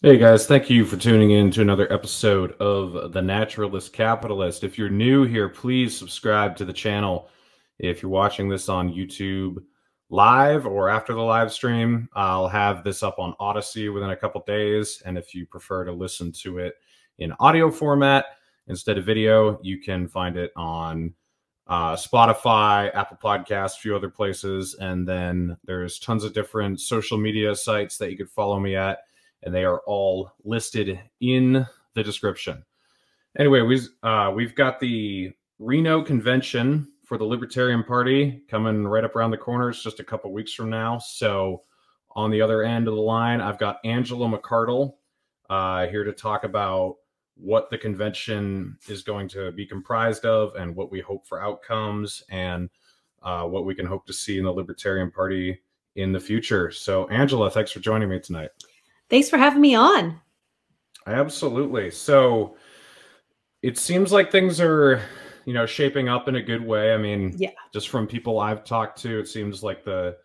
Hey guys, thank you for tuning in to another episode of The Naturalist Capitalist. If you're new here, please subscribe to the channel. If you're watching this on YouTube live or after the live stream, I'll have this up on Odysee within a couple days. And if you prefer to listen to it in audio format instead of video, you can find it on uh, Spotify, Apple Podcasts, a few other places. And then there's tons of different social media sites that you could follow me at and they are all listed in the description. Anyway, we've uh, we've got the Reno convention for the Libertarian Party coming right up around the corner. It's just a couple weeks from now. So on the other end of the line, I've got Angela McArdle uh, here to talk about what the convention is going to be comprised of and what we hope for outcomes and uh, what we can hope to see in the Libertarian Party in the future. So, Angela, thanks for joining me tonight. Thanks for having me on. Absolutely. So it seems like things are, you know, shaping up in a good way. I mean, yeah. just from people I've talked to, it seems like the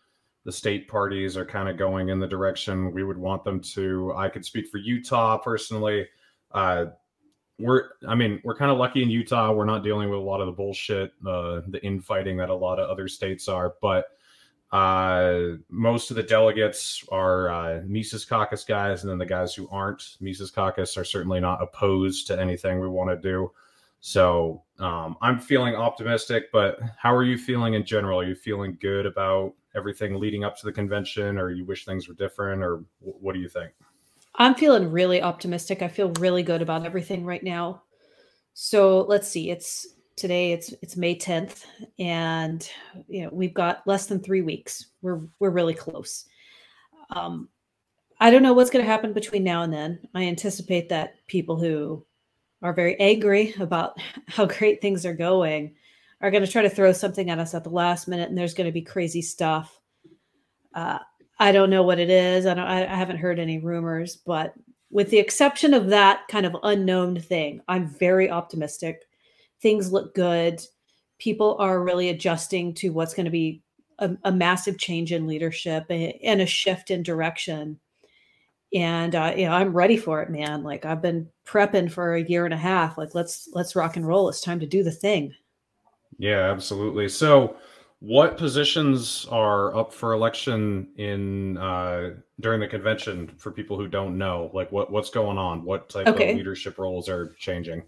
the state parties are kind of going in the direction we would want them to. I could speak for Utah personally. Uh, we're, I mean, we're kind of lucky in Utah. We're not dealing with a lot of the bullshit, uh, the infighting that a lot of other states are. But uh, most of the delegates are uh, Mises Caucus guys, and then the guys who aren't Mises Caucus are certainly not opposed to anything we want to do. So um, I'm feeling optimistic, but how are you feeling in general? Are you feeling good about everything leading up to the convention, or you wish things were different, or w- what do you think? I'm feeling really optimistic. I feel really good about everything right now. So let's see. It's today it's it's May 10th and you know we've got less than 3 weeks. We're we're really close. Um I don't know what's going to happen between now and then. I anticipate that people who are very angry about how great things are going are going to try to throw something at us at the last minute and there's going to be crazy stuff. Uh, I don't know what it is. I don't I, I haven't heard any rumors, but with the exception of that kind of unknown thing, I'm very optimistic things look good. People are really adjusting to what's going to be a, a massive change in leadership and a shift in direction. And uh, you know, I'm ready for it, man. Like I've been prepping for a year and a half. Like let's let's rock and roll. It's time to do the thing. Yeah, absolutely. So, what positions are up for election in uh, during the convention for people who don't know? Like, what what's going on? What type okay. of leadership roles are changing?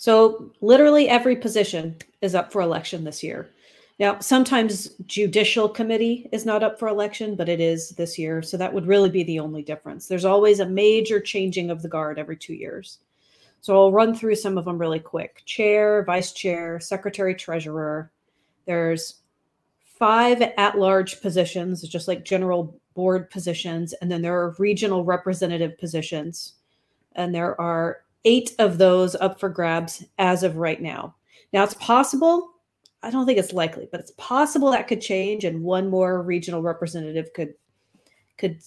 So literally every position is up for election this year. Now, sometimes judicial committee is not up for election, but it is this year. So that would really be the only difference. There's always a major changing of the guard every two years. So I'll run through some of them really quick. Chair, vice chair, secretary, treasurer. There's five at-large positions, just like general board positions, and then there are regional representative positions. And there are eight of those up for grabs as of right now. Now it's possible, I don't think it's likely, but it's possible that could change and one more regional representative could could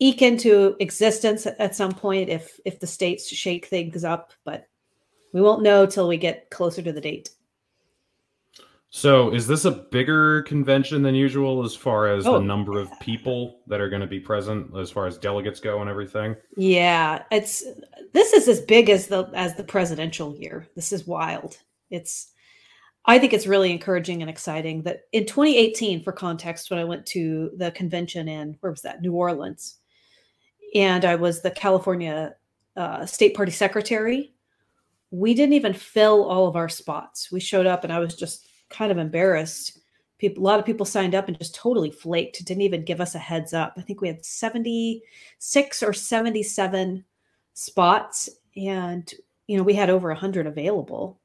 eke into existence at some point if if the states shake things up, but we won't know till we get closer to the date. So, is this a bigger convention than usual as far as oh. the number of people that are going to be present, as far as delegates go and everything? Yeah, it's this is as big as the as the presidential year. This is wild. It's I think it's really encouraging and exciting that in 2018, for context, when I went to the convention in where was that New Orleans, and I was the California uh, State Party secretary, we didn't even fill all of our spots. We showed up, and I was just kind of embarrassed. People, a lot of people signed up and just totally flaked. Didn't even give us a heads up. I think we had 76 or 77 spots, and you know we had over 100 available.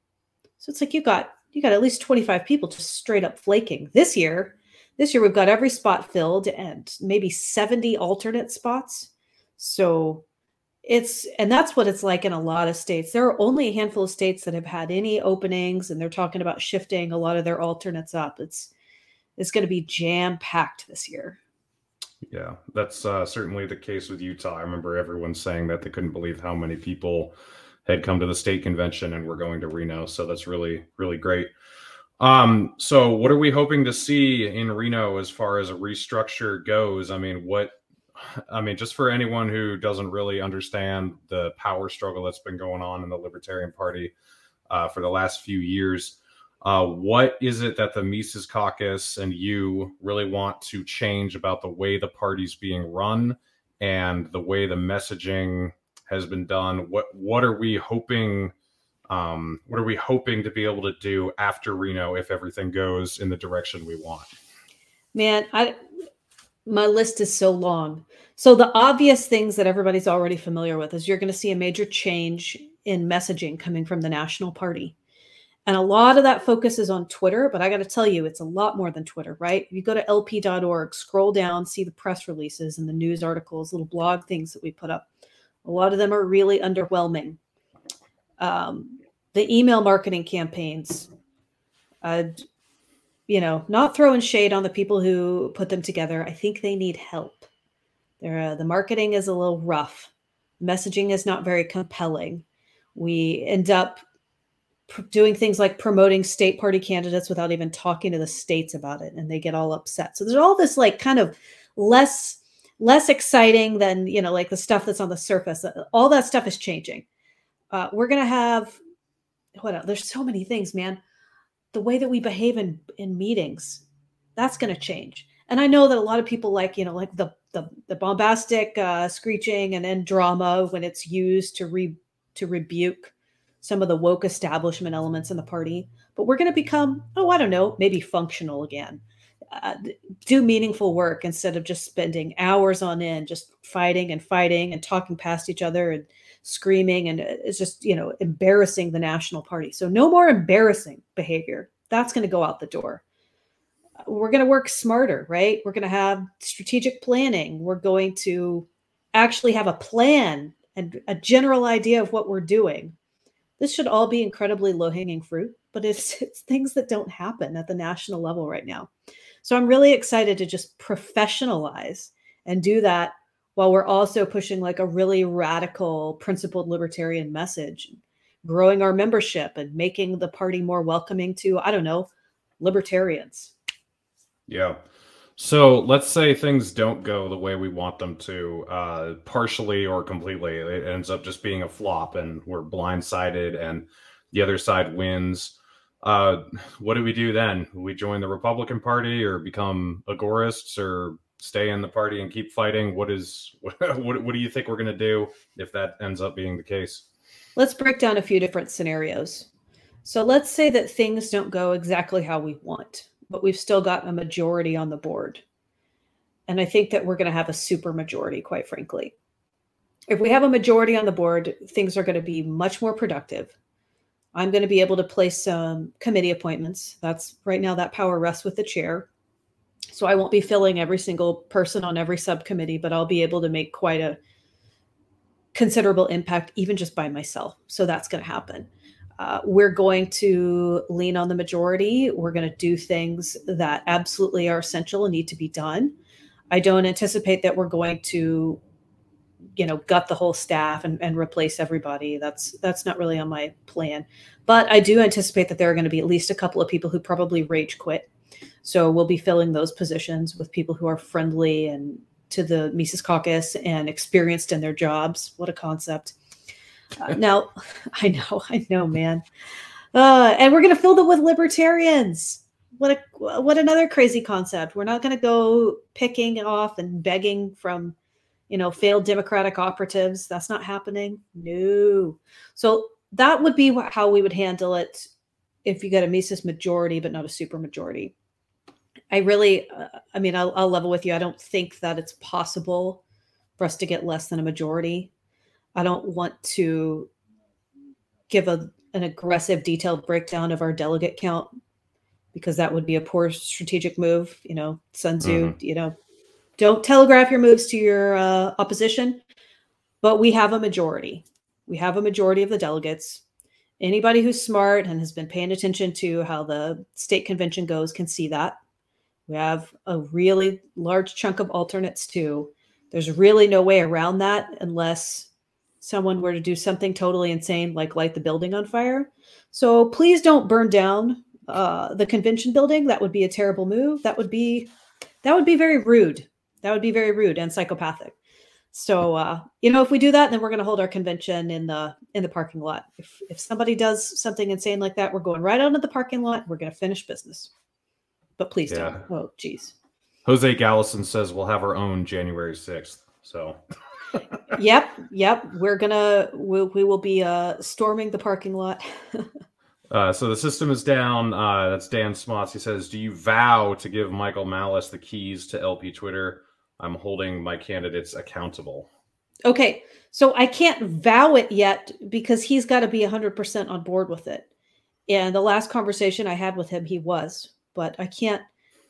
So it's like you got you got at least 25 people just straight up flaking. This year, this year we've got every spot filled and maybe 70 alternate spots. So it's and that's what it's like in a lot of states. There are only a handful of states that have had any openings and they're talking about shifting a lot of their alternates up. It's it's going to be jam packed this year. Yeah that's uh, certainly the case with utah. I remember everyone saying that they couldn't believe how many people had come to the state convention and were going to reno so that's really really great. Um so what are we hoping to see in reno as far as a restructure goes? I mean what I mean, just for anyone who doesn't really understand the power struggle that's been going on in the Libertarian Party uh, for the last few years, uh, what is it that the Mises Caucus and you really want to change about the way the party's being run and the way the messaging has been done? What what are we hoping? Um, what are we hoping to be able to do after Reno if everything goes in the direction we want? Man, I my list is so long. So the obvious things that everybody's already familiar with is you're going to see a major change in messaging coming from the National Party. And a lot of that focus is on Twitter, but I got to tell you, it's a lot more than Twitter, right? You go to lp.org, scroll down, see the press releases and the news articles, little blog things that we put up. A lot of them are really underwhelming. Um, the email marketing campaigns, uh, you know, not throwing shade on the people who put them together. I think they need help. Uh, the marketing is a little rough. Messaging is not very compelling. We end up doing things like promoting state party candidates without even talking to the states about it and they get all upset so there's all this like kind of less less exciting than you know like the stuff that's on the surface uh, all that stuff is changing uh, we're gonna have what else? there's so many things man the way that we behave in in meetings that's gonna change and i know that a lot of people like you know like the the, the bombastic uh, screeching and then drama when it's used to re to rebuke some of the woke establishment elements in the party, but we're going to become, oh, I don't know, maybe functional again. Uh, do meaningful work instead of just spending hours on end just fighting and fighting and talking past each other and screaming and it's just you know embarrassing the national party. So no more embarrassing behavior. That's going to go out the door. We're going to work smarter right? We're going to have strategic planning. We're going to actually have a plan and a general idea of what we're doing. This should all be incredibly low hanging fruit, but it's, it's things that don't happen at the national level right now. So I'm really excited to just professionalize and do that while we're also pushing like a really radical, principled libertarian message, growing our membership and making the party more welcoming to, I don't know, libertarians. Yeah. So let's say things don't go the way we want them to, uh, partially or completely. It ends up just being a flop, and we're blindsided, and the other side wins. Uh, what do we do then? We join the Republican Party, or become agorists, or stay in the party and keep fighting? What is what? What, do you think we're going to do if that ends up being the case? Let's break down a few different scenarios. So let's say that things don't go exactly how we want but we've still got a majority on the board. And I think that we're going to have a super majority, quite frankly. If we have a majority on the board, things are going to be much more productive. I'm going to be able to place some committee appointments. That's right now that power rests with the chair. So I won't be filling every single person on every subcommittee, but I'll be able to make quite a considerable impact even just by myself. So that's going to happen. Uh, we're going to lean on the majority. We're going to do things that absolutely are essential and need to be done. I don't anticipate that we're going to, you know, gut the whole staff and, and replace everybody. That's that's not really on my plan. But I do anticipate that there are going to be at least a couple of people who probably rage quit. So we'll be filling those positions with people who are friendly and to the Mises Caucus and experienced in their jobs. What a concept. Uh, now, I know, I know, man. Uh, and we're going to fill them with libertarians. What a what another crazy concept. We're not going to go picking off and begging from, you know, failed Democratic operatives. That's not happening. No. So that would be how we would handle it if you get a Mises majority, but not a super majority. I really, uh, I mean, I'll, I'll level with you. I don't think that it's possible for us to get less than a majority. I don't want to give a, an aggressive, detailed breakdown of our delegate count because that would be a poor strategic move. You know, Sun Tzu, mm-hmm. you know, don't telegraph your moves to your uh, opposition, but we have a majority. We have a majority of the delegates. Anybody who's smart and has been paying attention to how the state convention goes can see that. We have a really large chunk of alternates too. There's really no way around that unless someone were to do something totally insane, like light the building on fire. So please don't burn down uh, the convention building. That would be a terrible move. That would be that would be very rude That would be very rude and psychopathic. So uh, you know, if we do that, then we're going to hold our convention in the in the parking lot. If if somebody does something insane like that, we're going right out of the parking lot. We're going to finish business. But please yeah. don't. Oh, geez. Jose Gallison says we'll have our own January sixth. So. yep, yep. We're gonna we, we will be uh storming the parking lot. uh, so the system is down. Uh, that's Dan Smotz. He says, "Do you vow to give Michael Malice the keys to LP Twitter?" I'm holding my candidates accountable. Okay. So I can't vow it yet because he's got to be 100% on board with it. And the last conversation I had with him, he was, but I can't,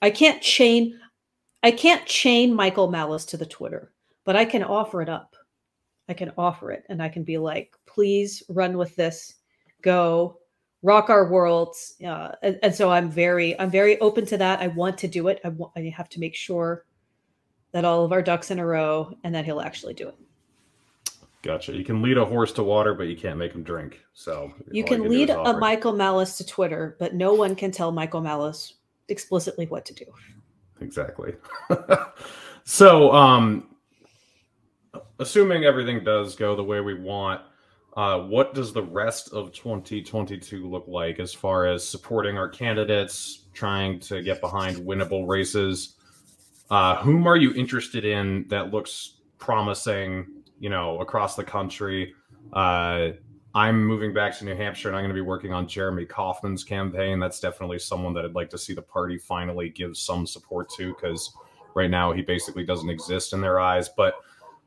I can't chain, I can't chain Michael Malice to the Twitter, but I can offer it up. I can offer it and I can be like, please run with this, go rock our worlds. Uh, and, and, so I'm very, I'm very open to that. I want to do it. I, want, I have to make sure that all of our ducks in a row and that he'll actually do it. Gotcha. You can lead a horse to water, but you can't make him drink. So you can, you can lead a Michael Malice to Twitter, but no one can tell Michael Malice explicitly what to do. Exactly. so, um, assuming everything does go the way we want, uh, what does the rest of 2022 look like as far as supporting our candidates, trying to get behind winnable races? Uh, whom are you interested in that looks promising? You know, across the country. Uh, I'm moving back to New Hampshire, and I'm going to be working on Jeremy Kaufman's campaign. That's definitely someone that I'd like to see the party finally give some support to, because right now he basically doesn't exist in their eyes. But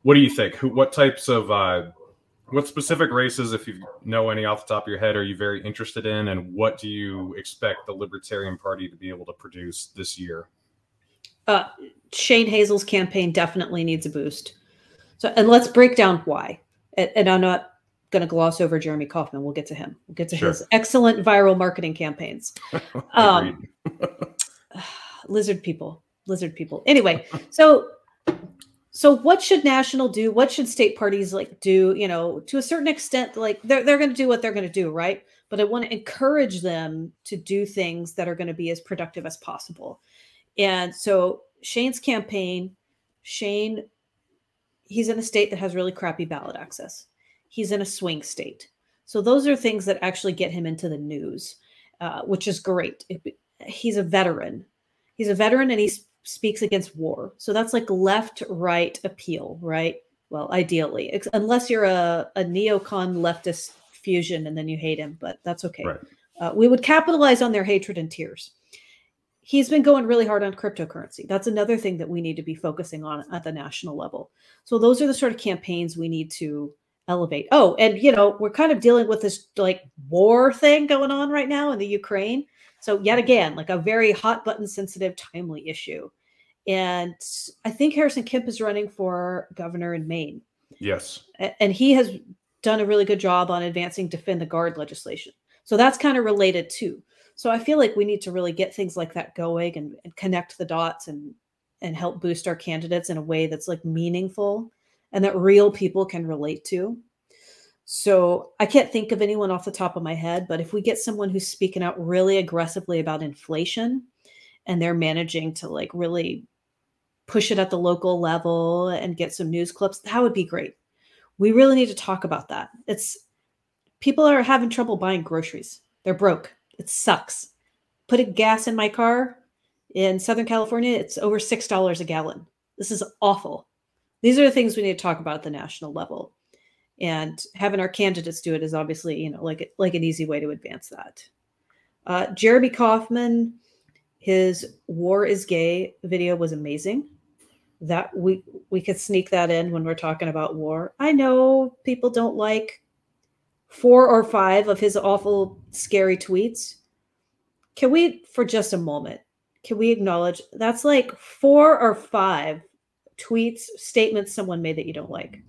what do you think? Who, what types of uh, what specific races, if you know any off the top of your head, are you very interested in, and what do you expect the Libertarian Party to be able to produce this year? uh, Shane Hazel's campaign definitely needs a boost. So, and let's break down why. And, and I'm not going to gloss over Jeremy Kaufman. We'll get to him. We'll get to sure. his excellent viral marketing campaigns. Um, lizard people, lizard people. Anyway, so so what should national do? What should state parties like do? You know, to a certain extent, like they're they're going to do what they're going to do, right? But I want to encourage them to do things that are going to be as productive as possible. And so Shane's campaign, Shane, he's in a state that has really crappy ballot access. He's in a swing state. So those are things that actually get him into the news, uh, which is great. It, he's a veteran. He's a veteran and he speaks against war. So that's like left right appeal, right? Well, ideally, unless you're a, a neocon leftist fusion and then you hate him, but that's okay. Right. Uh, we would capitalize on their hatred and tears he's been going really hard on cryptocurrency. That's another thing that we need to be focusing on at the national level. So those are the sort of campaigns we need to elevate. Oh, and you know, we're kind of dealing with this like war thing going on right now in the Ukraine. So yet again, like a very hot button sensitive timely issue. And I think Harrison Kemp is running for governor in Maine. Yes. And he has done a really good job on advancing defend the guard legislation. So that's kind of related too. So I feel like we need to really get things like that going and, and connect the dots and and help boost our candidates in a way that's like meaningful and that real people can relate to. So I can't think of anyone off the top of my head, but if we get someone who's speaking out really aggressively about inflation and they're managing to like really push it at the local level and get some news clips, that would be great. We really need to talk about that. It's people are having trouble buying groceries. They're broke. It sucks. Putting gas in my car in Southern California, it's over $6 a gallon. This is awful. These are the things we need to talk about at the national level. And having our candidates do it is obviously, you know, like like an easy way to advance that. Uh, Jeremy Kaufman, his "War is Gay" video was amazing. That we we could sneak that in when we're talking about war. I know people don't like four or five of his awful, scary tweets. Can we, for just a moment, can we acknowledge that's like four or five tweets, statements someone made that you don't like?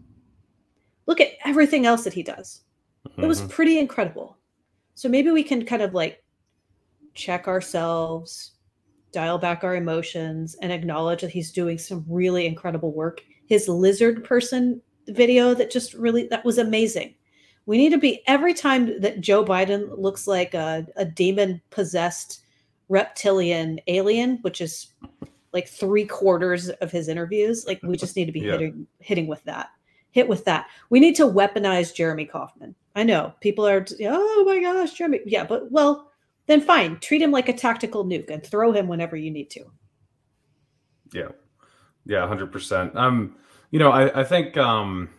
Look at everything else that he does. Mm-hmm. It was mm-hmm. pretty incredible. So maybe we can kind of like check ourselves, dial back our emotions, and acknowledge that he's doing some really incredible work. His lizard person video that just really that was amazing we need to be every time that Joe Biden looks like a, a demon possessed reptilian alien, which is like three quarters of his interviews. Like we just need to be Yeah. hitting hitting with that. Hit with that. We need to weaponize Jeremy Kaufman. I know people are, oh my gosh, Jeremy. Yeah, but well, then fine. Treat him like a tactical nuke and throw him whenever you need to. Yeah, yeah, hundred percent. Um, you know, I I think um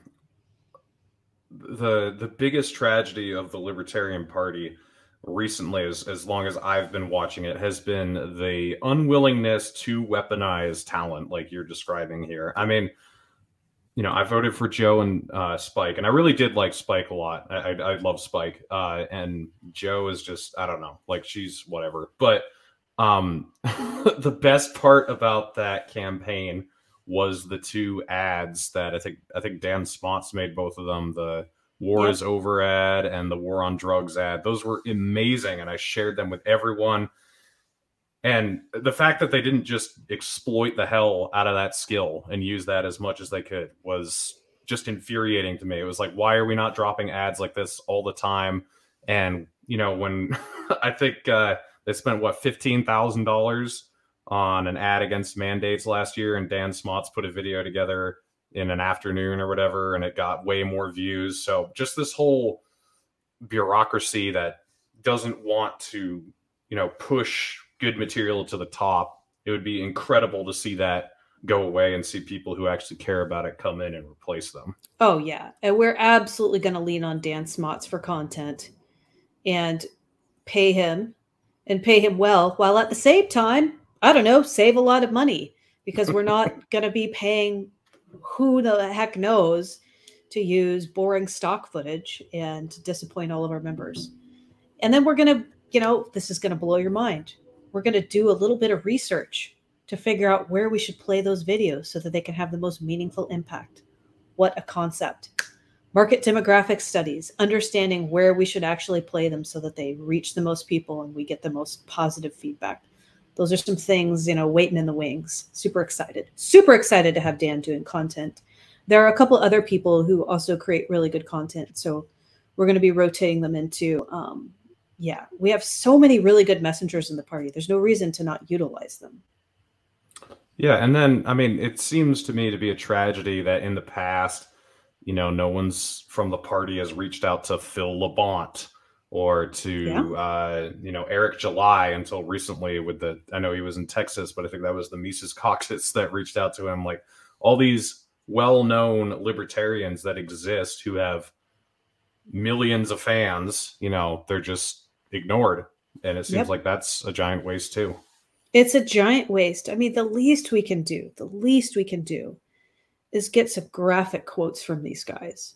the the biggest tragedy of the Libertarian Party recently, as as long as I've been watching it, has been the unwillingness to weaponize talent, like you're describing here. I mean, you know, I voted for Jo and uh, Spike, and I really did like Spike a lot. I I, I love Spike, uh, and Jo is just I don't know, like she's whatever, but. Um, the best part about that campaign was the two ads that I think I think Dan Smotz made both of them. The War Yep. is Over ad and the War on Drugs ad. Those were amazing, and I shared them with everyone. And the fact that they didn't just exploit the hell out of that skill and use that as much as they could was just infuriating to me. It was like, why are we not dropping ads like this all the time? And you know, when I think uh, they spent what fifteen thousand dollars on an ad against mandates last year, and Dan Smotz put a video together in an afternoon or whatever, and it got way more views. So just this whole bureaucracy that doesn't want to, you know, push good material to the top. It would be incredible to see that go away and see people who actually care about it come in and replace them. Oh yeah, and we're absolutely going to lean on Dan Smotz for content and pay him and pay him well, while at the same time, I don't know, save a lot of money because we're not going to be paying who the heck knows to use boring stock footage and disappoint all of our members. And then we're going to, you know, this is going to blow your mind. We're going to do a little bit of research to figure out where we should play those videos so that they can have the most meaningful impact. What a concept. Market demographic studies, understanding where we should actually play them so that they reach the most people and we get the most positive feedback. Those are some things, you know, waiting in the wings. Super excited. Super excited to have Dan doing content. There are a couple other people who also create really good content. So we're going to be rotating them into, um, yeah, we have so many really good messengers in the party. There's no reason to not utilize them. Yeah, and then I mean, it seems to me to be a tragedy that in the past, you know, no one's from the party has reached out to Phil Labonte or to Yeah. uh, you know Eric July until recently with the I know he was in Texas, but I think that was the Mises Caucus that reached out to him. Like all these well-known libertarians that exist who have millions of fans, you know, they're just ignored, and it seems Yep. like that's a giant waste too. It's a giant waste. I mean, the least we can do, the least we can do is get some graphic quotes from these guys.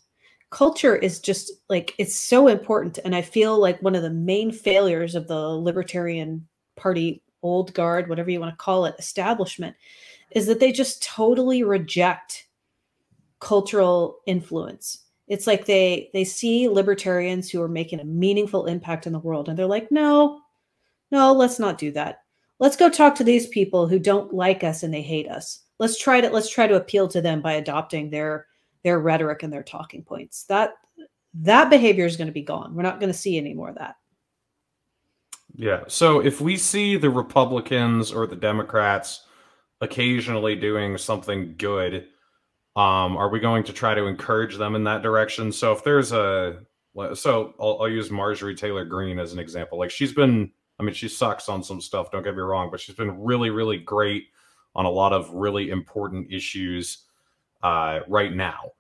Culture is just like it's so important. And I feel like one of the main failures of the Libertarian Party, old guard, whatever you want to call it, establishment, is that they just totally reject cultural influence. It's like they they see libertarians who are making a meaningful impact in the world and they're like, no, no, let's not do that let's go talk to these people who don't like us and they hate us let's try to let's try to appeal to them by adopting their their rhetoric and their talking points that that behavior is going to be gone we're not going to see any more of that Yeah. So if we see the Republicans or the Democrats occasionally doing something good, um, are we going to try to encourage them in that direction? So if there's a, so I'll, I'll use Marjorie Taylor Greene as an example. Like she's been, I mean, she sucks on some stuff. Don't get me wrong, but she's been really, really great on a lot of really important issues uh, right now.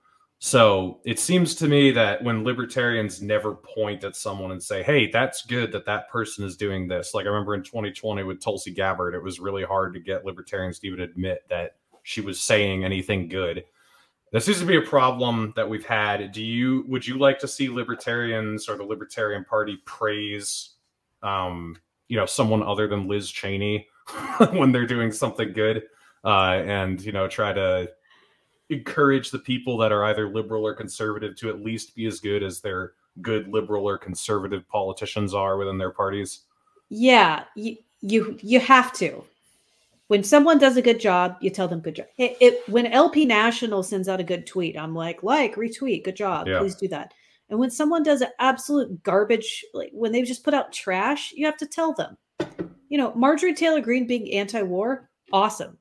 So it seems to me that when libertarians never point at someone and say, hey, that's good that that person is doing this. Like I remember in 2020 with Tulsi Gabbard, it was really hard to get libertarians to even admit that she was saying anything good. This seems to be a problem that we've had. Do you would you like to see libertarians or the Libertarian Party praise um, you know, someone other than Liz Cheney when they're doing something good? Uh, and you know, try to encourage the people that are either liberal or conservative to at least be as good as their good liberal or conservative politicians are within their parties. yeah you you, you have to when someone does a good job you tell them good job it, it, when lp national sends out a good tweet i'm like like retweet good job Yeah. please do that and when someone does an absolute garbage like when they just put out trash you have to tell them you know marjorie taylor greene being anti-war awesome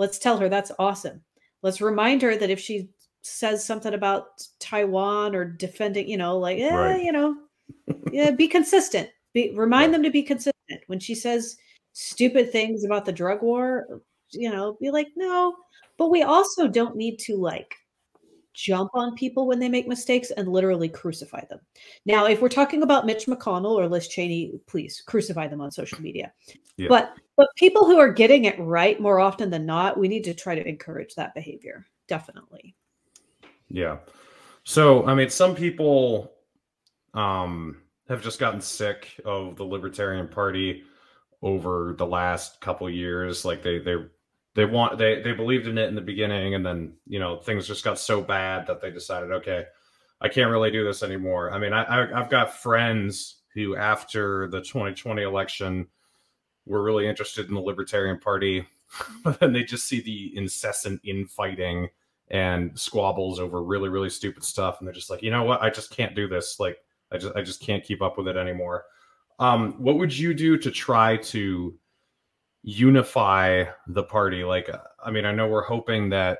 Let's tell her that's awesome. Let's remind her that if she says something about Taiwan or defending, you know, like, yeah, right. you know, yeah, be consistent. Be remind them to be consistent. When she says stupid things about the drug war, you know, be like, no, but we also don't need to like jump on people when they make mistakes and literally crucify them. Now, if we're talking about Mitch McConnell or Liz Cheney, please crucify them on social media. Yeah. But but people who are getting it right more often than not, we need to try to encourage that behavior. Definitely. Yeah. So, I mean, some people um have just gotten sick of the Libertarian Party over the last couple years. Like they they they want they they believed in it in the beginning, and then you know things just got so bad that they decided, okay, I can't really do this anymore. I mean, I, I I've got friends who after the 2020 election were really interested in the Libertarian Party, but then they just see the incessant infighting and squabbles over really really stupid stuff, and they're just like, you know what, I just can't do this. Like I just I just can't keep up with it anymore. Um, what would you do to try to unify the party? Like, uh, I mean, I know we're hoping that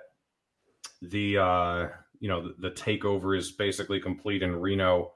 the uh, you know the, the takeover is basically complete in Reno,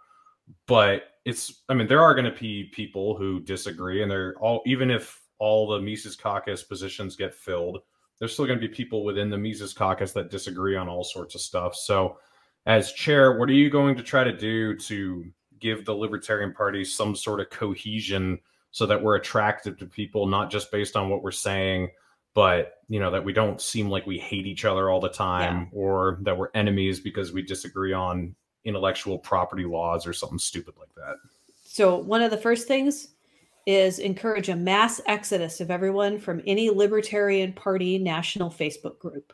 but it's I mean there are going to be people who disagree, and they're all even if all the Mises Caucus positions get filled, there's still going to be people within the Mises Caucus that disagree on all sorts of stuff. So, as chair, what are you going to try to do to give the Libertarian Party some sort of cohesion so that we're attractive to people, not just based on what we're saying, but you know that we don't seem like we hate each other all the time yeah. or that we're enemies because we disagree on intellectual property laws or something stupid like that. So one of the first things is encourage a mass exodus of everyone from any Libertarian Party national Facebook group.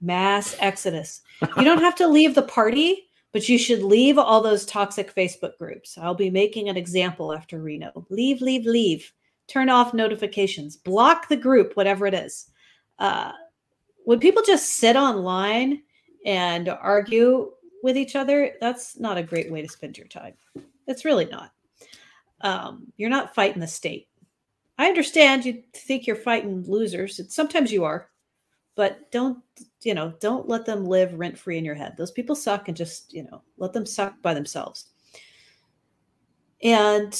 Mass exodus. You don't have to leave the party, but you should leave all those toxic Facebook groups. I'll be making an example after Reno. Leave, leave, leave. Turn off notifications. Block the group, whatever it is. Uh, when people just sit online and argue with each other, that's not a great way to spend your time. It's really not. Um, you're not fighting the state. I understand you think you're fighting losers. Sometimes you are, but don't you know don't let them live rent free in your head. Those people suck and just you know let them suck by themselves. And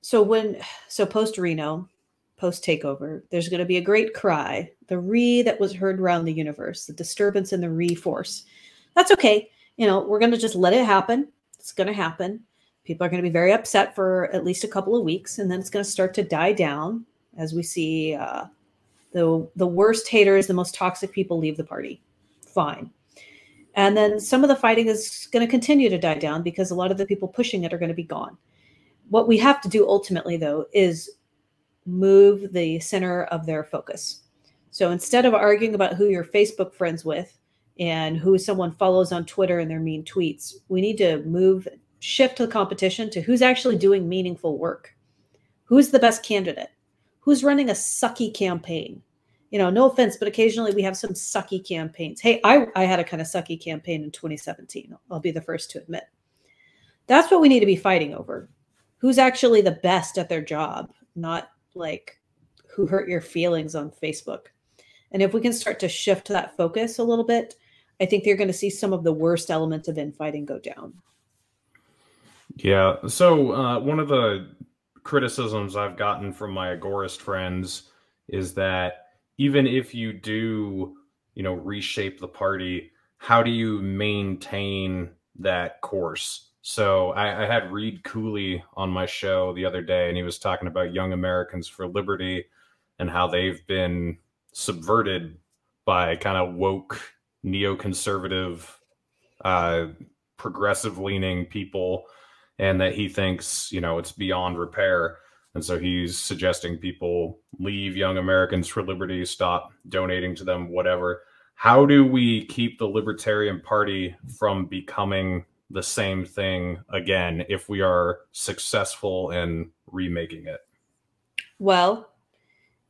so when so post reno post takeover there's going to be a great cry. The re that was heard around the universe the disturbance in the re force that's okay. You know we're going to just let it happen. It's going to happen. People are going to be very upset for at least a couple of weeks and then it's going to start to die down as we see uh, the the worst haters, the most toxic people leave the party. Fine. And then some of the fighting is going to continue to die down because a lot of the people pushing it are going to be gone. What we have to do ultimately, though, is move the center of their focus. So instead of arguing about who you're Facebook friends with and who someone follows on Twitter and their mean tweets, we need to move, shift the competition to who's actually doing meaningful work. Who's the best candidate? Who's running a sucky campaign? you know, no offense, but occasionally we have some sucky campaigns. Hey, I, I had a kind of sucky campaign in 2017. I'll be the first to admit. That's what we need to be fighting over. Who's actually the best at their job, not like who hurt your feelings on Facebook. And if we can start to shift that focus a little bit, I think you're going to see some of the worst elements of infighting go down. Yeah. So, uh, one of the criticisms I've gotten from my agorist friends is that even if you do, you know, reshape the party, how do you maintain that course? So I, I had Reed Cooley on my show the other day, and he was talking about Young Americans for Liberty and how they've been subverted by kind of woke neoconservative uh, progressive leaning people and that he thinks you know it's beyond repair and so he's suggesting people leave Young Americans for Liberty, stop donating to them, whatever. How do we keep the Libertarian Party from becoming the same thing again if we are successful in remaking it? Well,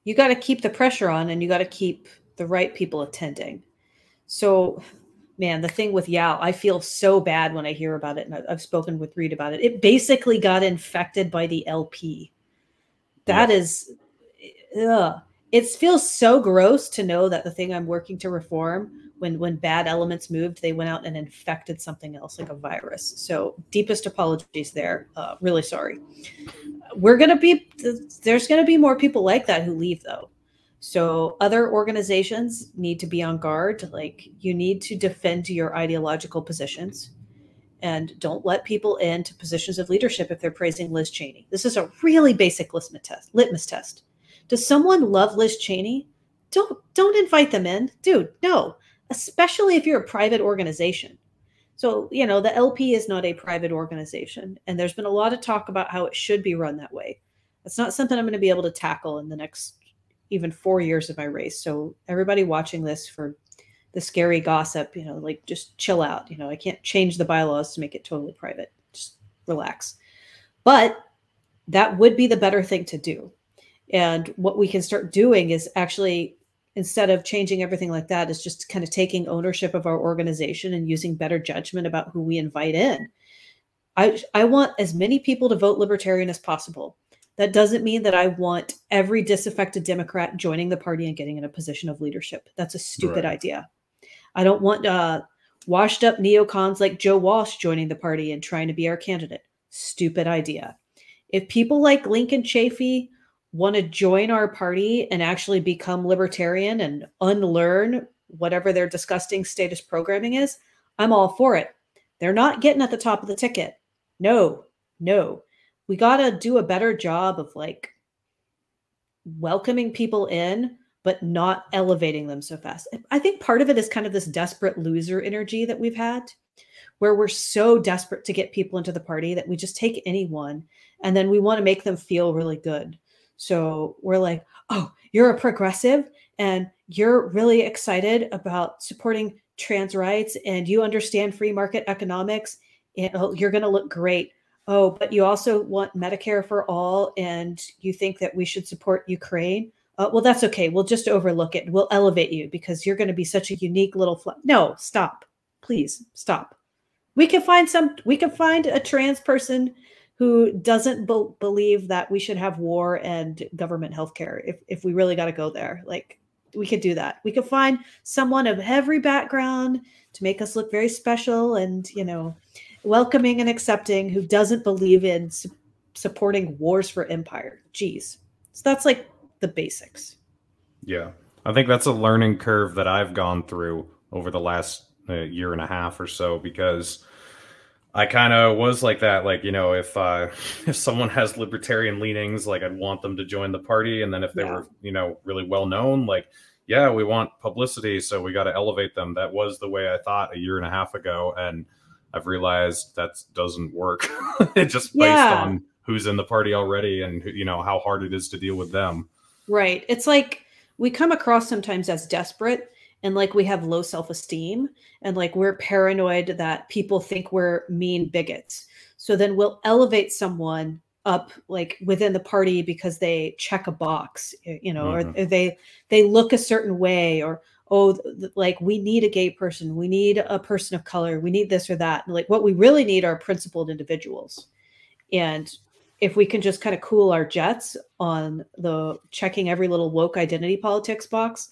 you got to keep the pressure on and you got to keep the right people attending. So, man, the thing with YAL, I feel so bad when I hear about it. And I've spoken with Reed about it. It basically got infected by the LP that yeah. is, ugh. it feels so gross to know that the thing I'm working to reform, when when bad elements moved, they went out and infected something else like a virus. So deepest apologies there. Uh, really sorry. We're gonna be there's gonna be more people like that who leave though. So other organizations need to be on guard. Like you need to defend your ideological positions and don't let people into positions of leadership if they're praising Liz Cheney. This is a really basic litmus test. Litmus test. Does someone love Liz Cheney? Don't don't invite them in, dude. No, especially if you're a private organization. So you know the LP is not a private organization, and there's been a lot of talk about how it should be run that way. That's not something I'm going to be able to tackle in the next even four years of my race. So everybody watching this for the scary gossip, you know, like just chill out. You know, I can't change the bylaws to make it totally private. Just relax. But that would be the better thing to do. And what we can start doing is actually, instead of changing everything like that, is just kind of taking ownership of our organization and using better judgment about who we invite in. I, I want as many people to vote libertarian as possible. That doesn't mean that I want every disaffected Democrat joining the party and getting in a position of leadership. That's a stupid right. idea. I don't want uh, washed up neocons like Joe Walsh joining the party and trying to be our candidate. Stupid idea. If people like Lincoln Chafee want to join our party and actually become libertarian and unlearn whatever their disgusting status programming is, I'm all for it. They're not getting at the top of the ticket. No, no. We got to do a better job of like welcoming people in but not elevating them so fast. I think part of it is kind of this desperate loser energy that we've had, where we're so desperate to get people into the party that we just take anyone and then we want to make them feel really good. So we're like, oh, you're a progressive and you're really excited about supporting trans rights and you understand free market economics. And, oh, you're going to look great. Oh, but you also want Medicare for all and you think that we should support Ukraine uh, well, that's okay. We'll just overlook it. We'll elevate you because you're going to be such a unique little. Fl-. No, stop. Please stop. We can find some. We can find a trans person who doesn't be- believe that we should have war and government health care if, if we really got to go there. Like, we could do that. We could find someone of every background to make us look very special and, you know, welcoming and accepting who doesn't believe in su- supporting wars for empire. Jeez. So that's like the basics. Yeah. I think that's a learning curve that I've gone through over the last uh, year and a half or so because I kind of was like that. Like, you know, if uh, if someone has libertarian leanings, like I'd want them to join the party. And then if they yeah. were, you know, really well known, like, yeah, we want publicity, so we got to elevate them. That was the way I thought a year and a half ago. And I've realized that doesn't work. it just based on who's in the party already and, you know, how hard it is to deal with them. Right. It's like we come across sometimes as desperate and like we have low self-esteem and like we're paranoid that people think we're mean bigots. So then we'll elevate someone up like within the party because they check a box, you know, mm-hmm. or they they look a certain way or oh like we need a gay person, we need a person of color, we need this or that. like what we really need are principled individuals. And if we can just kind of cool our jets on the checking every little woke identity politics box,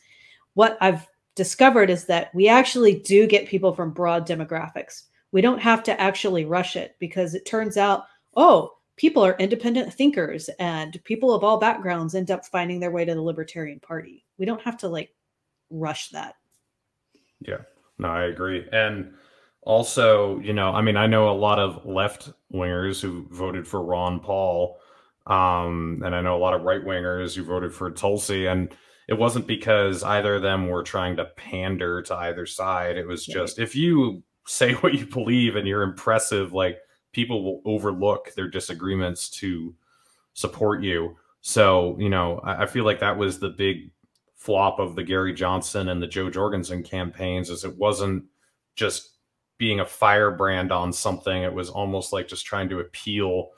what I've discovered is that we actually do get people from broad demographics. We don't have to actually rush it because it turns out, oh, people are independent thinkers and people of all backgrounds end up finding their way to the Libertarian Party. We don't have to like rush that. Yeah, no, I agree. And also, you know, I mean, I know a lot of left wingers who voted for Ron Paul, um, and I know a lot of right wingers who voted for Tulsi, and it wasn't because either of them were trying to pander to either side. It was just if you say what you believe and you're impressive, like people will overlook their disagreements to support you. So, you know, I, I feel like that was the big flop of the Gary Johnson and the Jo Jorgensen campaigns, is it wasn't just being a firebrand on something. It was almost like just trying to appeal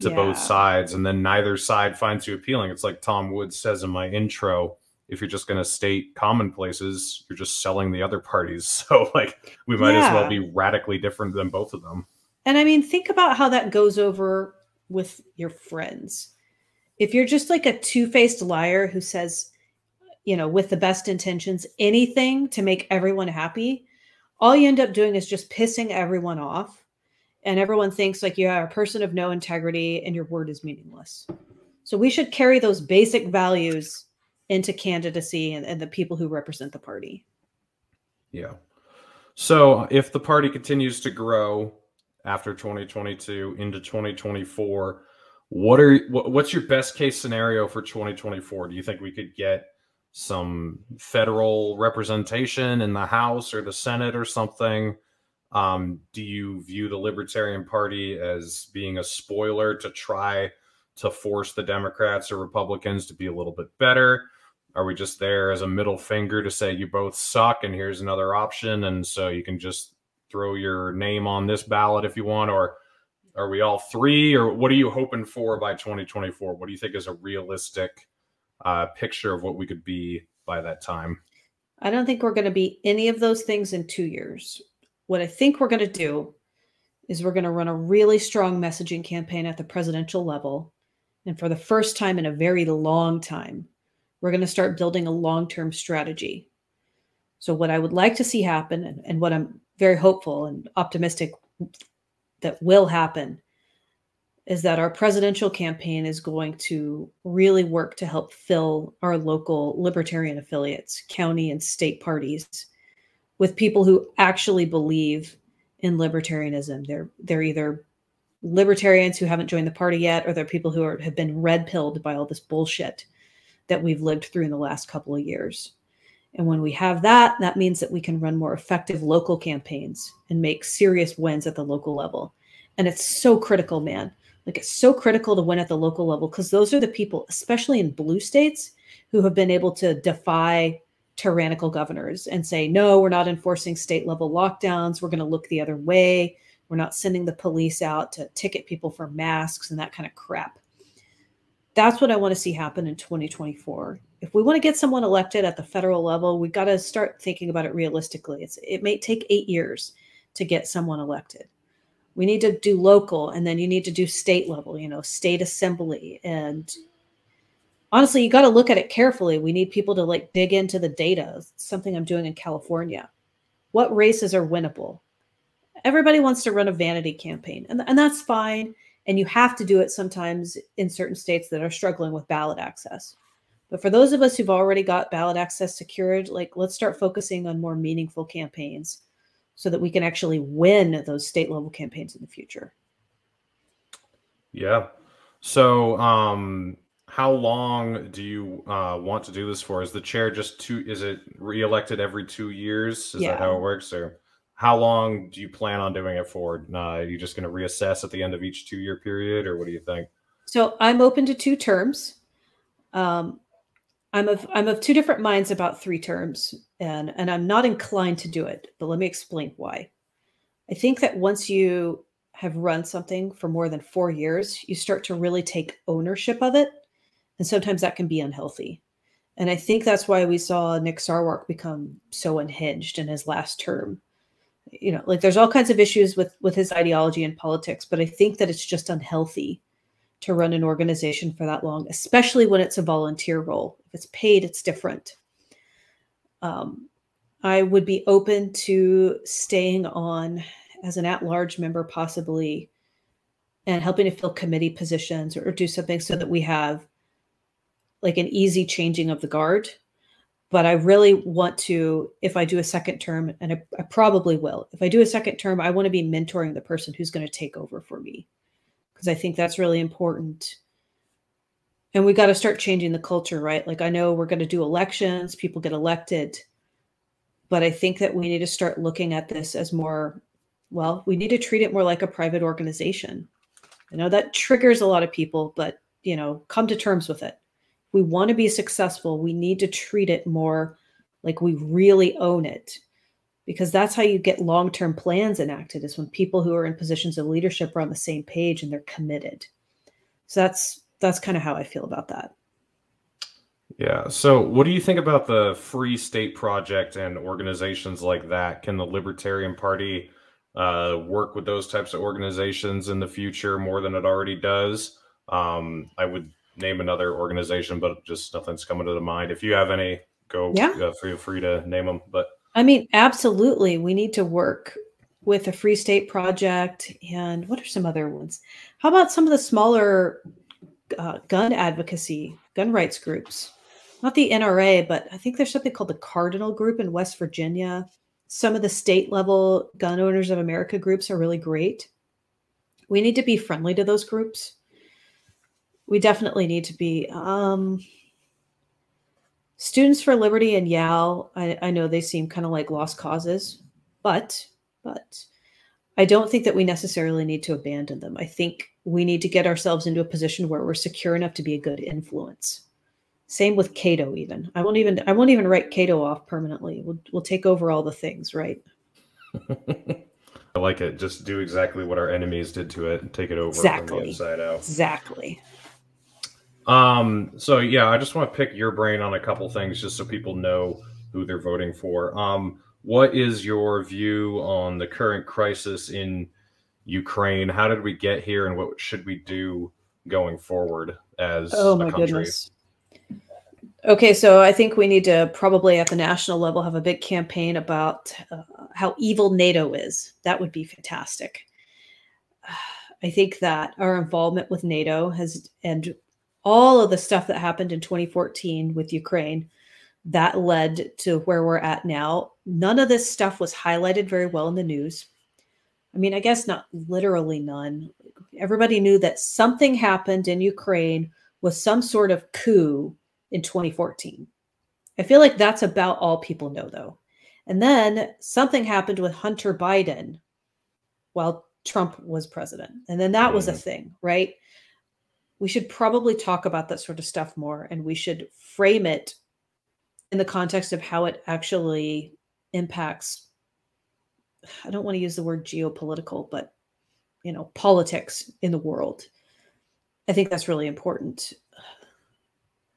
to yeah. both sides, and then neither side finds you appealing. It's like Tom Woods says in my intro. If you're just going to state commonplaces, you're just selling the other parties. So, like, we might yeah. as well be radically different than both of them. And I mean, think about how that goes over with your friends. If you're just like a two faced liar who says you know, with the best intentions, anything to make everyone happy, all you end up doing is just pissing everyone off. And everyone thinks like you are a person of no integrity and your word is meaningless. So we should carry those basic values into candidacy and, and the people who represent the party. Yeah. So if the party continues to grow after 2022 into 2024, what are what's your best case scenario for 2024? Do you think we could get some federal representation in the House or the Senate or something? Um, do you view the Libertarian Party as being a spoiler to try to force the Democrats or Republicans to be a little bit better? Are we just there as a middle finger to say you both suck and here's another option? And so you can just throw your name on this ballot if you want? Or are we all three? Or what are you hoping for by 2024? What do you think is a realistic uh, picture of what we could be by that time? I don't think we're going to be any of those things in two years. What I think we're going to do is we're going to run a really strong messaging campaign at the presidential level. And for the first time in a very long time, we're going to start building a long term strategy. So, what I would like to see happen, and, and what I'm very hopeful and optimistic that will happen is that our presidential campaign is going to really work to help fill our local libertarian affiliates, county and state parties with people who actually believe in libertarianism. They're they're either libertarians who haven't joined the party yet or they're people who are, have been red pilled by all this bullshit that we've lived through in the last couple of years. And when we have that, that means that we can run more effective local campaigns and make serious wins at the local level. And it's so critical, man. Like it's so critical to win at the local level because those are the people, especially in blue states, who have been able to defy tyrannical governors and say, no, we're not enforcing state level lockdowns. We're going to look the other way. We're not sending the police out to ticket people for masks and that kind of crap. That's what I want to see happen in 2024 if we want to get someone elected at the federal level, we've got to start thinking about it realistically. It's, it may take eight years to get someone elected. We need to do local, and then you need to do state level, you know, state assembly. And honestly, you got to look at it carefully. We need people to like dig into the data. It's something I'm doing in California. What races are winnable? Everybody wants to run a vanity campaign, and, and that's fine. And you have to do it sometimes in certain states that are struggling with ballot access but for those of us who've already got ballot access secured, like let's start focusing on more meaningful campaigns so that we can actually win those state level campaigns in the future. Yeah. So, um, how long do you uh, want to do this for? Is the chair just two? Is it reelected every two years? Is yeah. that how it works? Or how long do you plan on doing it for? Uh, are you just going to reassess at the end of each two year period, or what do you think? So I'm open to two terms. Um, I'm of I'm of two different minds about three terms, and and I'm not inclined to do it. But let me explain why. I think that once you have run something for more than four years, you start to really take ownership of it, and sometimes that can be unhealthy. And I think that's why we saw Nick Sarwark become so unhinged in his last term. You know, like there's all kinds of issues with with his ideology and politics, but I think that it's just unhealthy to run an organization for that long, especially when it's a volunteer role. If it's paid, it's different. Um, I would be open to staying on as an at large member, possibly, and helping to fill committee positions or, do something so that we have like an easy changing of the guard. But I really want to, if I do a second term, and I, I probably will, if I do a second term, I want to be mentoring the person who's going to take over for me because I think that's really important. And we got to start changing the culture, right? Like I know we're going to do elections, people get elected, but I think that we need to start looking at this as more well, we need to treat it more like a private organization. I know that triggers a lot of people, but you know, come to terms with it. We want to be successful, we need to treat it more like we really own it because that's how you get long-term plans enacted is when people who are in positions of leadership are on the same page and they're committed so that's that's kind of how i feel about that yeah so what do you think about the free state project and organizations like that can the libertarian party uh, work with those types of organizations in the future more than it already does um, i would name another organization but just nothing's coming to the mind if you have any go yeah. Uh, feel free to name them. But I mean, absolutely, we need to work with the Free State Project and what are some other ones? How about some of the smaller uh, gun advocacy, gun rights groups? Not the NRA, but I think there's something called the Cardinal Group in West Virginia. Some of the state level gun owners of America groups are really great. We need to be friendly to those groups. We definitely need to be. Um, Students for Liberty and YAL, I, I know they seem kind of like lost causes, but but I don't think that we necessarily need to abandon them. I think we need to get ourselves into a position where we're secure enough to be a good influence. Same with Cato, even. I won't even I won't even write Cato off permanently. We'll we'll take over all the things, right? I like it. Just do exactly what our enemies did to it and take it over exactly. from the inside out. Exactly. Um, so yeah, I just want to pick your brain on a couple things just so people know who they're voting for. Um, what is your view on the current crisis in Ukraine? How did we get here and what should we do going forward as oh, my country? Goodness. Okay, so I think we need to probably at the national level have a big campaign about uh, how evil NATO is. That would be fantastic. I think that our involvement with NATO has and all of the stuff that happened in 2014 with Ukraine that led to where we're at now. None of this stuff was highlighted very well in the news. I mean, I guess not literally none. Everybody knew that something happened in Ukraine with some sort of coup in 2014. I feel like that's about all people know, though. And then something happened with Hunter Biden while Trump was president. And then that was a mm-hmm. thing, right? we should probably talk about that sort of stuff more and we should frame it in the context of how it actually impacts i don't want to use the word geopolitical but you know politics in the world i think that's really important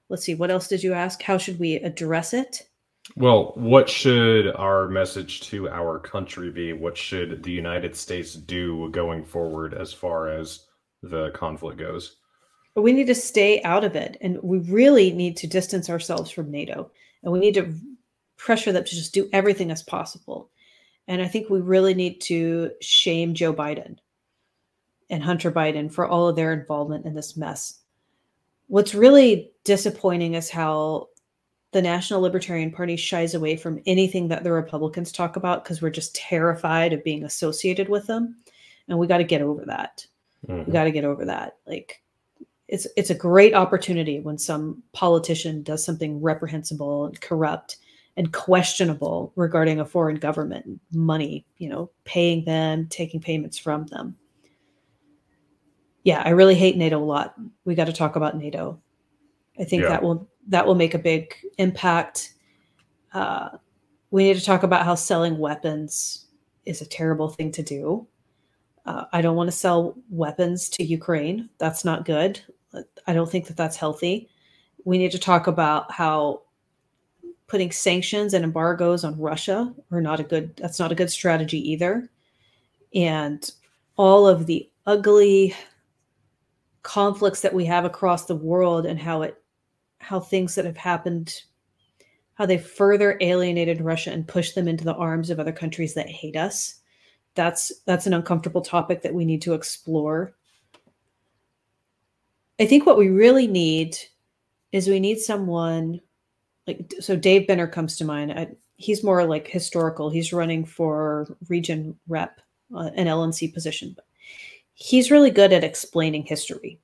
let's see what else did you ask how should we address it well what should our message to our country be what should the united states do going forward as far as the conflict goes but we need to stay out of it. And we really need to distance ourselves from NATO. And we need to pressure them to just do everything as possible. And I think we really need to shame Joe Biden and Hunter Biden for all of their involvement in this mess. What's really disappointing is how the National Libertarian Party shies away from anything that the Republicans talk about because we're just terrified of being associated with them. And we got to get over that. Mm-hmm. We got to get over that. Like, it's it's a great opportunity when some politician does something reprehensible and corrupt and questionable regarding a foreign government money you know paying them taking payments from them. Yeah i really hate nato a lot. We got to talk about nato. I think yeah. that will that will make a big impact. Uh, we need to talk about how selling weapons is a terrible thing to do. Uh, i don't want to sell weapons to ukraine. That's not good. I don't think that that's healthy. We need to talk about how putting sanctions and embargoes on Russia are not a good that's not a good strategy either. And all of the ugly conflicts that we have across the world and how it how things that have happened how they further alienated Russia and pushed them into the arms of other countries that hate us. That's that's an uncomfortable topic that we need to explore. I think what we really need is we need someone like so Dave Benner comes to mind. I, he's more like historical. He's running for region rep, uh, an LNC position. But he's really good at explaining history.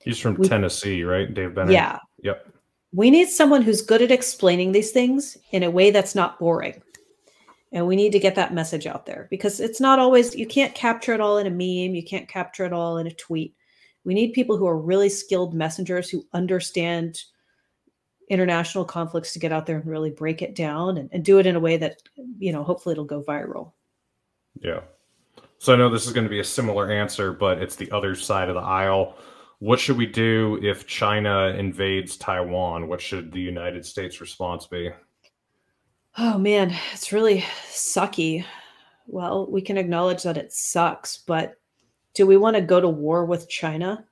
He's from we, Tennessee, right? Dave Benner. Yeah. Yep. We need someone who's good at explaining these things in a way that's not boring. And we need to get that message out there because it's not always, you can't capture it all in a meme. You can't capture it all in a tweet. We need people who are really skilled messengers who understand international conflicts to get out there and really break it down and, and do it in a way that, you know, hopefully it'll go viral. Yeah. So I know this is going to be a similar answer, but it's the other side of the aisle. What should we do if China invades Taiwan? What should the United States response be? Oh man, it's really sucky. Well, we can acknowledge that it sucks, but do we want to go to war with China?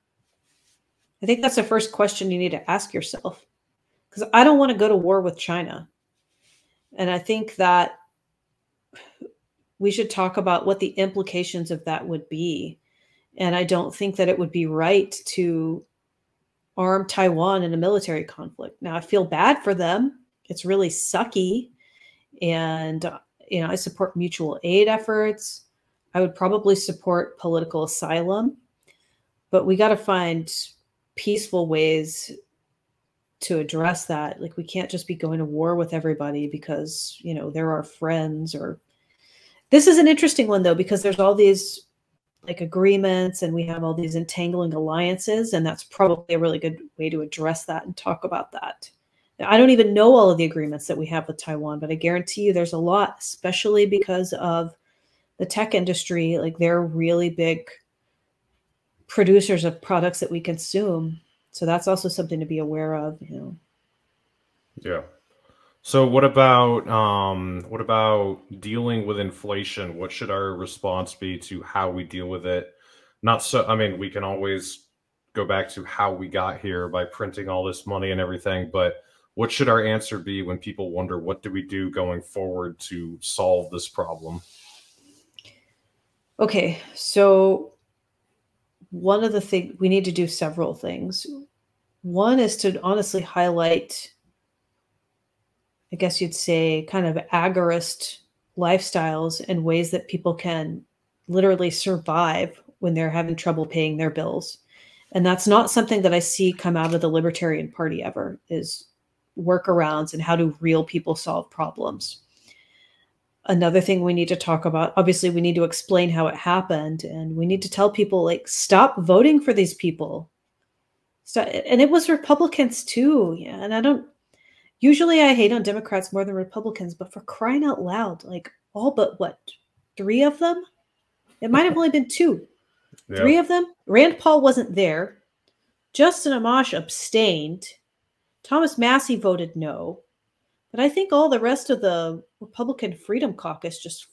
I think that's the first question you need to ask yourself. Because I don't want to go to war with China. And I think that we should talk about what the implications of that would be. And I don't think that it would be right to arm Taiwan in a military conflict. Now, I feel bad for them. It's really sucky. And, you know, I support mutual aid efforts. I would probably support political asylum. But we got to find peaceful ways to address that. Like we can't just be going to war with everybody because, you know, they're our friends or this is an interesting one though because there's all these like agreements and we have all these entangling alliances and that's probably a really good way to address that and talk about that. I don't even know all of the agreements that we have with Taiwan, but I guarantee you there's a lot, especially because of the tech industry. Like they're really big producers of products that we consume so that's also something to be aware of you know. Yeah. So what about um what about dealing with inflation? What should our response be to how we deal with it? Not so i mean we can always go back to how we got here by printing all this money and everything but what should our answer be when people wonder what do we do going forward to solve this problem? Okay so one of the things we need to do several things. One is to honestly highlight, I guess you'd say, kind of agorist lifestyles and ways that people can literally survive when they're having trouble paying their bills. And that's not something that I see come out of the Libertarian Party ever is workarounds and how do real people solve problems another thing we need to talk about obviously we need to explain how it happened and we need to tell people like stop voting for these people. So and it was republicans too yeah and i don't usually i hate on democrats more than republicans but for crying out loud like all but what three of them? It might have only been two. Yeah. three of them? Rand paul wasn't there. Justin amash abstained. Thomas massie voted no but I think all the rest of the Republican Freedom Caucus just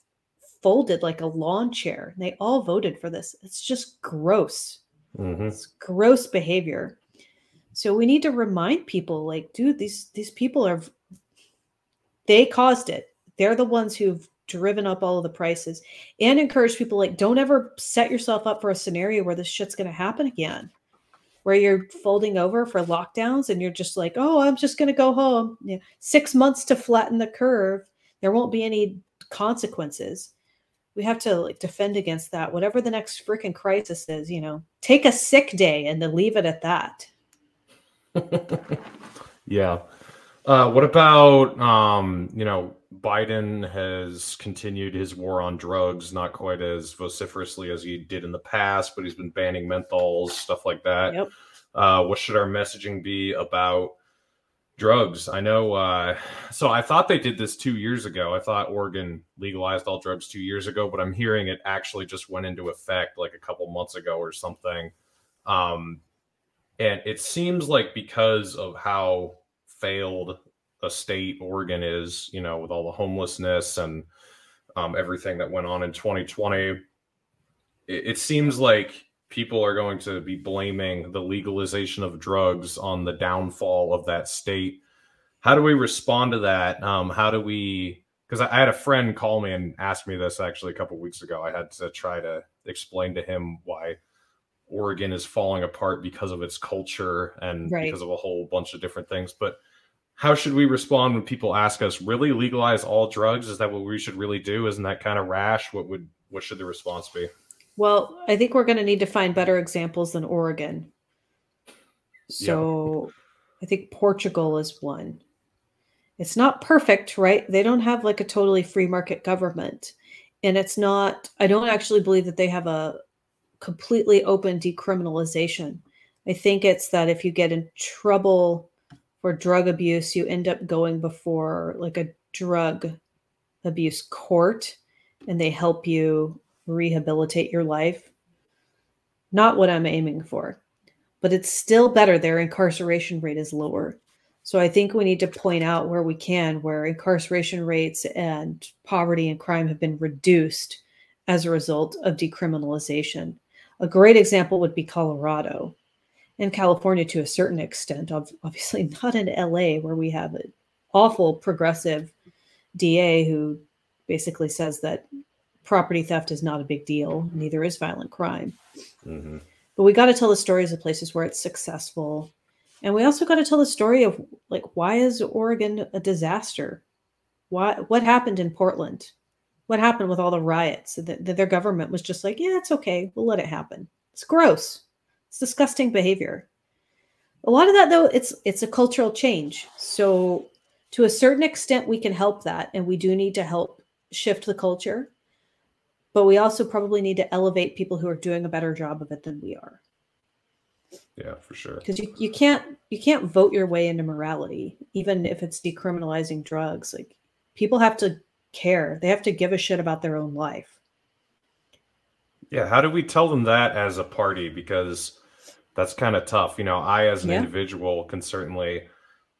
folded like a lawn chair. They all voted for this. It's just gross. Mm-hmm. It's gross behavior. So we need to remind people like, dude, these these people are they caused it. They're the ones who've driven up all of the prices and encourage people like don't ever set yourself up for a scenario where this shit's going to happen again where you're folding over for lockdowns and you're just like, oh, I'm just going to go home. Six months to flatten the curve. There won't be any consequences. We have to like defend against that. Whatever the next freaking crisis is, you know, take a sick day and then leave it at that. yeah. Uh, what about um, you know Biden has continued his war on drugs, not quite as vociferously as he did in the past, but he's been banning menthols, stuff like that. Yep. Uh, what should our messaging be about drugs? I know. Uh, so I thought they did this two years ago. I thought Oregon legalized all drugs two years ago, but I'm hearing it actually just went into effect like a couple months ago or something. Um, and it seems like because of how failed a state Oregon is, you know, with all the homelessness and um, everything that went on in 2020. It, it seems like people are going to be blaming the legalization of drugs on the downfall of that state. How do we respond to that? Um, how do we? Because I, I had a friend call me and ask me this actually a couple weeks ago. I had to try to explain to him why Oregon is falling apart because of its culture and right. because of a whole bunch of different things. But how should we respond when people ask us really legalize all drugs? Is that what we should really do? Isn't that kind of rash? What would what should the response be? Well i think we're going to need to find better examples than oregon. So i think portugal is one. It's not perfect right? They don't have like a totally free market government. And it's not i don't actually believe that they have a completely open decriminalization. I think it's that if you get in trouble for drug abuse, you end up going before like a drug abuse court and they help you rehabilitate your life. Not what I'm aiming for, but it's still better. Their incarceration rate is lower. So I think we need to point out where we can where incarceration rates and poverty and crime have been reduced as a result of decriminalization. A great example would be Colorado. In California to a certain extent, obviously not in LA, where we have an awful progressive DA who basically says that property theft is not a big deal, neither is violent crime. Mm-hmm. But we got to tell the stories of places where it's successful. And we also got to tell the story of like why is Oregon a disaster? Why what happened in Portland? What happened with all the riots? That, that their government was just like, yeah, it's okay. We'll let it happen. It's gross. It's disgusting behavior. A lot of that though, it's it's a cultural change. So to a certain extent we can help that and we do need to help shift the culture. But we also probably need to elevate people who are doing a better job of it than we are. Yeah, for sure. Because you, you can't you can't vote your way into morality, even if it's decriminalizing drugs. Like people have to care. They have to give a shit about their own life. Yeah, how do we tell them that as a party? Because that's kind of tough. You know, I as an yeah. individual can certainly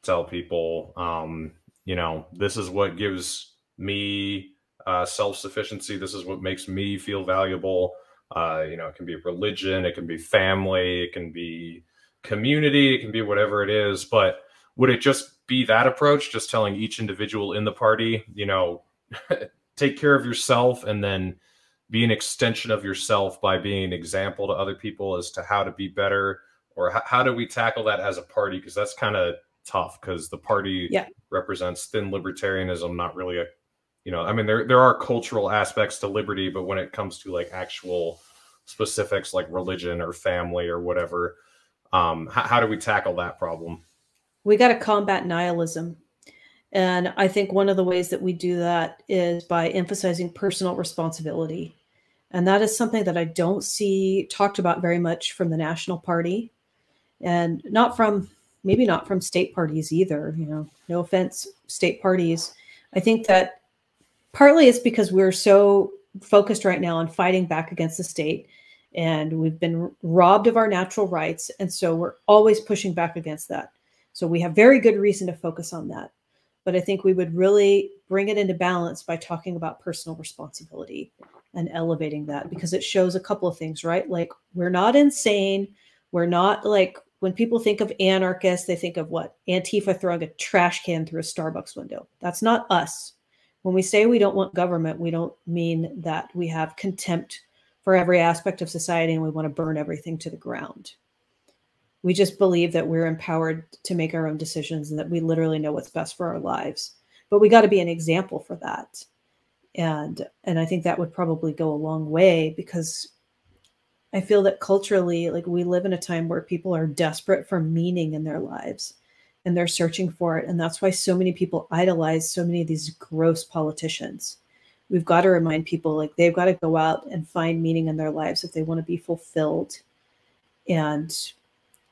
tell people, um, you know, this is what gives me uh, self sufficiency. This is what makes me feel valuable. Uh, you know, it can be religion, it can be family, it can be community, it can be whatever it is. But would it just be that approach, just telling each individual in the party, you know, take care of yourself and then be an extension of yourself by being an example to other people as to how to be better or how, how do we tackle that as a party? Because that's kind of tough because the party yeah. represents thin libertarianism not really a you know i mean there there are cultural aspects to liberty but when it comes to like actual specifics like religion or family or whatever um how, how do we tackle that problem? We got to combat nihilism. And i think one of the ways that we do that is by emphasizing personal responsibility and that is something that I don't see talked about very much from the National Party and not from maybe not from state parties either. You know, no offense, state parties. I think that partly it's because we're so focused right now on fighting back against the state and we've been robbed of our natural rights. And so we're always pushing back against that. So we have very good reason to focus on that. But I think we would really bring it into balance by talking about personal responsibility and elevating that because it shows a couple of things, right? Like we're not insane. We're not like when people think of anarchists, they think of what? Antifa throwing a trash can through a Starbucks window. That's not us. When we say we don't want government, we don't mean that we have contempt for every aspect of society and we want to burn everything to the ground. We just believe that we're empowered to make our own decisions and that we literally know what's best for our lives. But we got to be an example for that and and i think that would probably go a long way because i feel that culturally like we live in a time where people are desperate for meaning in their lives and they're searching for it. And that's why so many people idolize so many of these gross politicians. We've got to remind people like they've got to go out and find meaning in their lives if they want to be fulfilled. And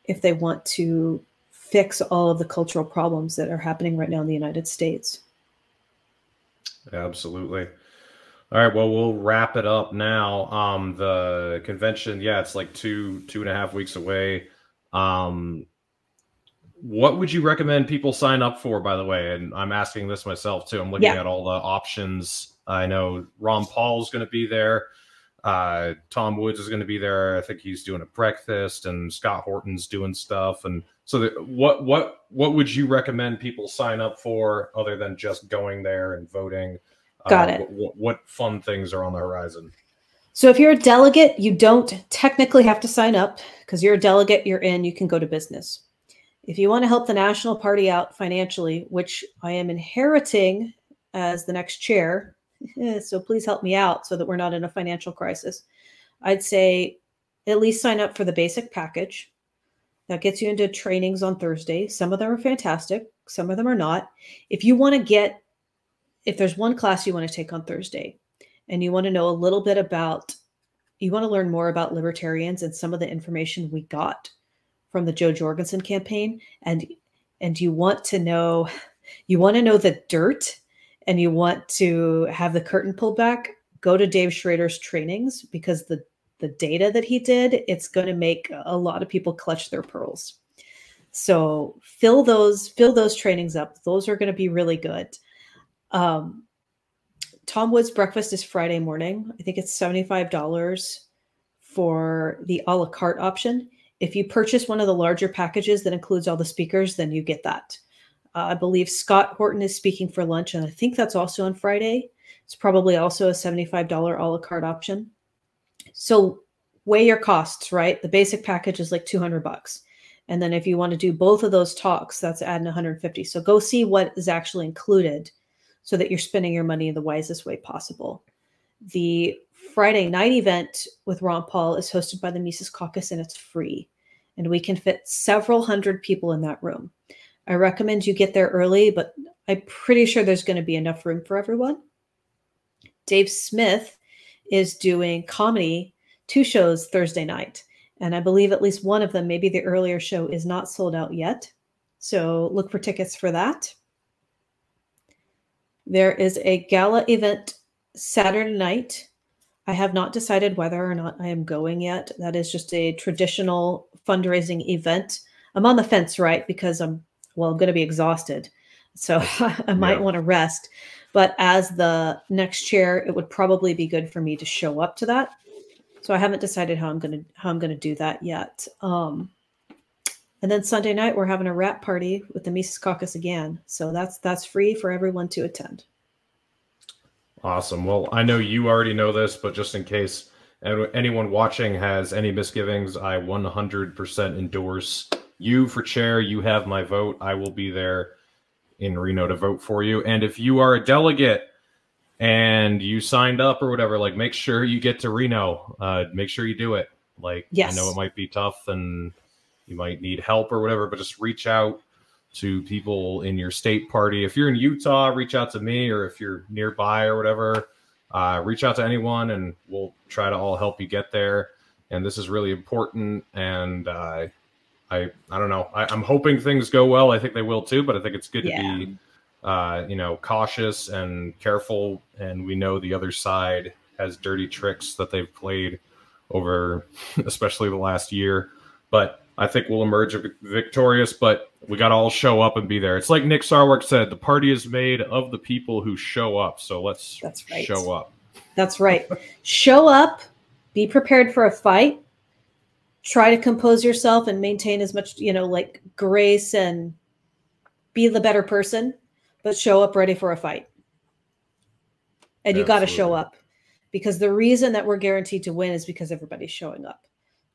if they want to fix all of the cultural problems that are happening right now in the united states Absolutely. All right. Well, we'll wrap it up now. Um, the convention, yeah, it's like two, two and a half weeks away. Um, what would you recommend people sign up for, by the way? And I'm asking this myself too. I'm looking yeah. at all the options. I know Ron Paul's going to be there. Uh, Tom Woods is going to be there. I think he's doing a breakfast, and Scott Horton's doing stuff. And so, the, what what what would you recommend people sign up for, other than just going there and voting? Got uh, it. What, what fun things are on the horizon? So, if you're a delegate, you don't technically have to sign up because you're a delegate. You're in. You can go to business. If you want to help the national party out financially, which I am inheriting as the next chair so please help me out so that we're not in a financial crisis. I'd say at least sign up for the basic package. That gets you into trainings on Thursday. Some of them are fantastic, some of them are not. If you want to get, if there's one class you want to take on Thursday and you want to know a little bit about, you want to learn more about libertarians and some of the information we got from the Jo Jorgensen campaign, and and you want to know, you want to know the dirt and you want to have the curtain pulled back, go to Dave Schrader's trainings because the the data that he did, it's going to make a lot of people clutch their pearls. So fill those fill those trainings up. Those are going to be really good. Um, Tom Woods breakfast is Friday morning. I think it's seventy five dollars for the a la carte option. If you purchase one of the larger packages that includes all the speakers, then you get that. Uh, I believe Scott Horton is speaking for lunch, and I think that's also on Friday. It's probably also a $75 a la carte option. So weigh your costs, right? The basic package is like 200 bucks. And then if you want to do both of those talks, that's adding 150. So go see what is actually included so that you're spending your money in the wisest way possible. The Friday night event with Ron Paul is hosted by the Mises Caucus and it's free. And we can fit several hundred people in that room. I recommend you get there early, but I'm pretty sure there's going to be enough room for everyone. Dave Smith is doing comedy, two shows Thursday night. And I believe at least one of them, maybe the earlier show, is not sold out yet. So look for tickets for that. There is a gala event Saturday night. I have not decided whether or not I am going yet. That is just a traditional fundraising event. I'm on the fence, right? Because I'm, well, I'm going to be exhausted. So I might yeah. want to rest. But as the next chair, it would probably be good for me to show up to that so I haven't decided how I'm gonna how I'm gonna do that yet. Um, and then Sunday night we're having a wrap party with the Mises Caucus again. So that's that's free for everyone to attend. Awesome. Well, I know you already know this, but just in case anyone watching has any misgivings, I 100% endorse you for chair. You have my vote. I will be there in Reno to vote for you. And if you are a delegate and you signed up or whatever, like make sure you get to Reno. Uh, make sure you do it. Like yes. I know it might be tough and you might need help or whatever, but just reach out to people in your state party. If you're in Utah, reach out to me, or if you're nearby or whatever, uh, reach out to anyone, and we'll try to all help you get there. And this is really important. And uh, I, I don't know. I, am hoping things go well. I think they will too, but I think it's good yeah. to be uh, you know, cautious and careful. And we know the other side has dirty tricks that they've played over, especially the last year. But I think we'll emerge victorious. But we got to all show up and be there. It's like Nick Sarwark said: the party is made of the people who show up. So let's That's right. show up. That's right. show up. Be prepared for a fight. Try to compose yourself and maintain as much, you know, like grace and be the better person but show up ready for a fight. And you got to show up because the reason that we're guaranteed to win is because everybody's showing up.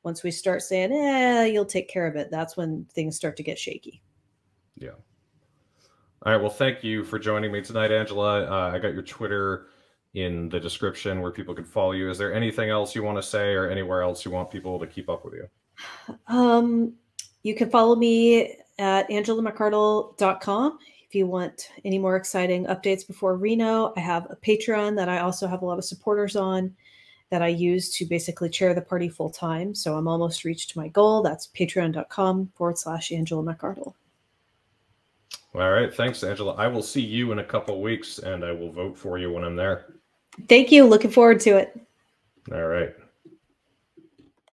Once we start saying, eh, you'll take care of it, that's when things start to get shaky. Yeah. All right. Well, thank you for joining me tonight, Angela. Uh, I got your Twitter in the description where people can follow you. Is there anything else you want to say or anywhere else you want people to keep up with you? Um, you can follow me at angelamcardle.com if you want any more exciting updates before Reno, I have a Patreon that I also have a lot of supporters on that I use to basically chair the party full time. So I'm almost reached my goal. That's patreon.com forward slash Angela McArdle. All right. Thanks, Angela. I will see you in a couple weeks and I will vote for you when I'm there. Thank you. Looking forward to it. All right.